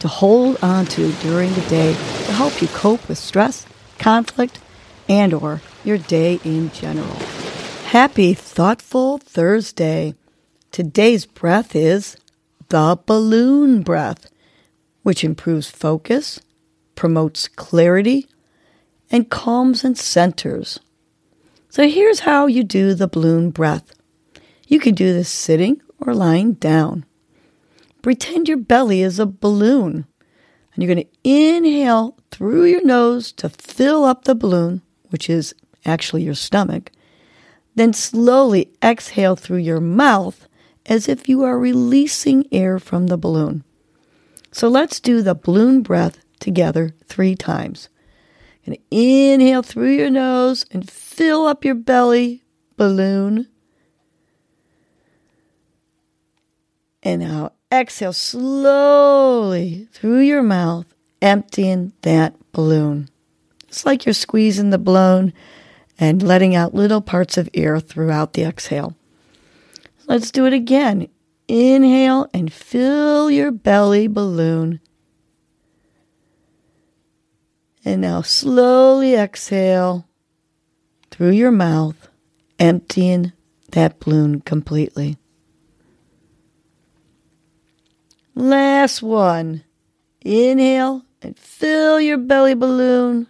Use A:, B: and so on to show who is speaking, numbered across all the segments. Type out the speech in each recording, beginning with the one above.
A: to hold on to during the day to help you cope with stress, conflict, and or your day in general. Happy thoughtful Thursday. Today's breath is the balloon breath, which improves focus, promotes clarity, and calms and centers. So here's how you do the balloon breath. You can do this sitting or lying down. Pretend your belly is a balloon. And you're going to inhale through your nose to fill up the balloon, which is actually your stomach. Then slowly exhale through your mouth as if you are releasing air from the balloon. So let's do the balloon breath together three times. And inhale through your nose and fill up your belly balloon. And now exhale slowly through your mouth, emptying that balloon. It's like you're squeezing the balloon and letting out little parts of air throughout the exhale. Let's do it again. Inhale and fill your belly balloon. And now slowly exhale through your mouth, emptying that balloon completely. Last one. Inhale and fill your belly balloon.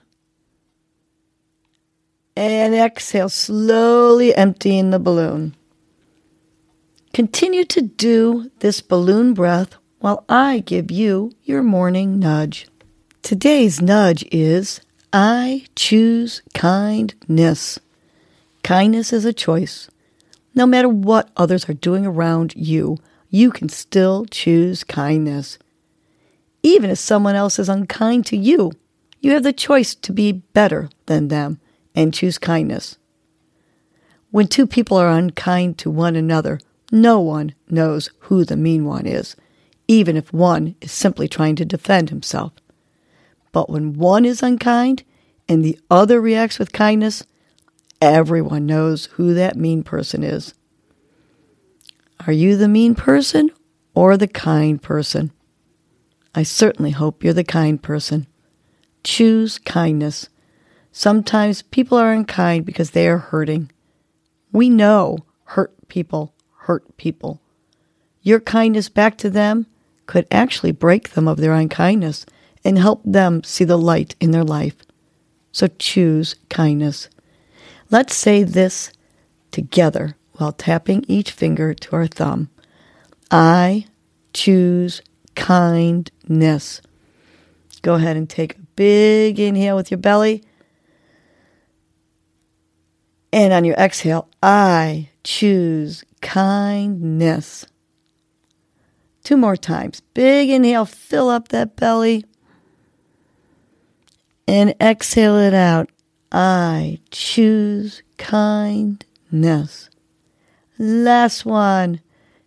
A: And exhale, slowly emptying the balloon. Continue to do this balloon breath while I give you your morning nudge. Today's nudge is I choose kindness. Kindness is a choice. No matter what others are doing around you, you can still choose kindness. Even if someone else is unkind to you, you have the choice to be better than them and choose kindness. When two people are unkind to one another, no one knows who the mean one is, even if one is simply trying to defend himself. But when one is unkind and the other reacts with kindness, everyone knows who that mean person is. Are you the mean person or the kind person? I certainly hope you're the kind person. Choose kindness. Sometimes people are unkind because they are hurting. We know hurt people hurt people. Your kindness back to them could actually break them of their unkindness and help them see the light in their life. So choose kindness. Let's say this together while tapping each finger to our thumb. I choose kindness. Go ahead and take a big inhale with your belly. And on your exhale, I choose kindness. Two more times. Big inhale, fill up that belly. And exhale it out. I choose kindness. Last one.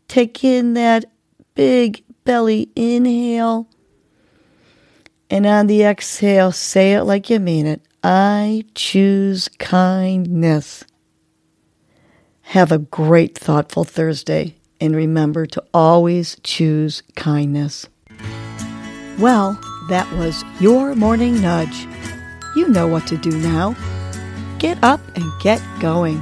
A: Take in that big belly inhale. And on the exhale, say it like you mean it. I choose kindness. Have a great, thoughtful Thursday. And remember to always choose kindness. Well, that was your morning nudge. You know what to do now. Get up and get going.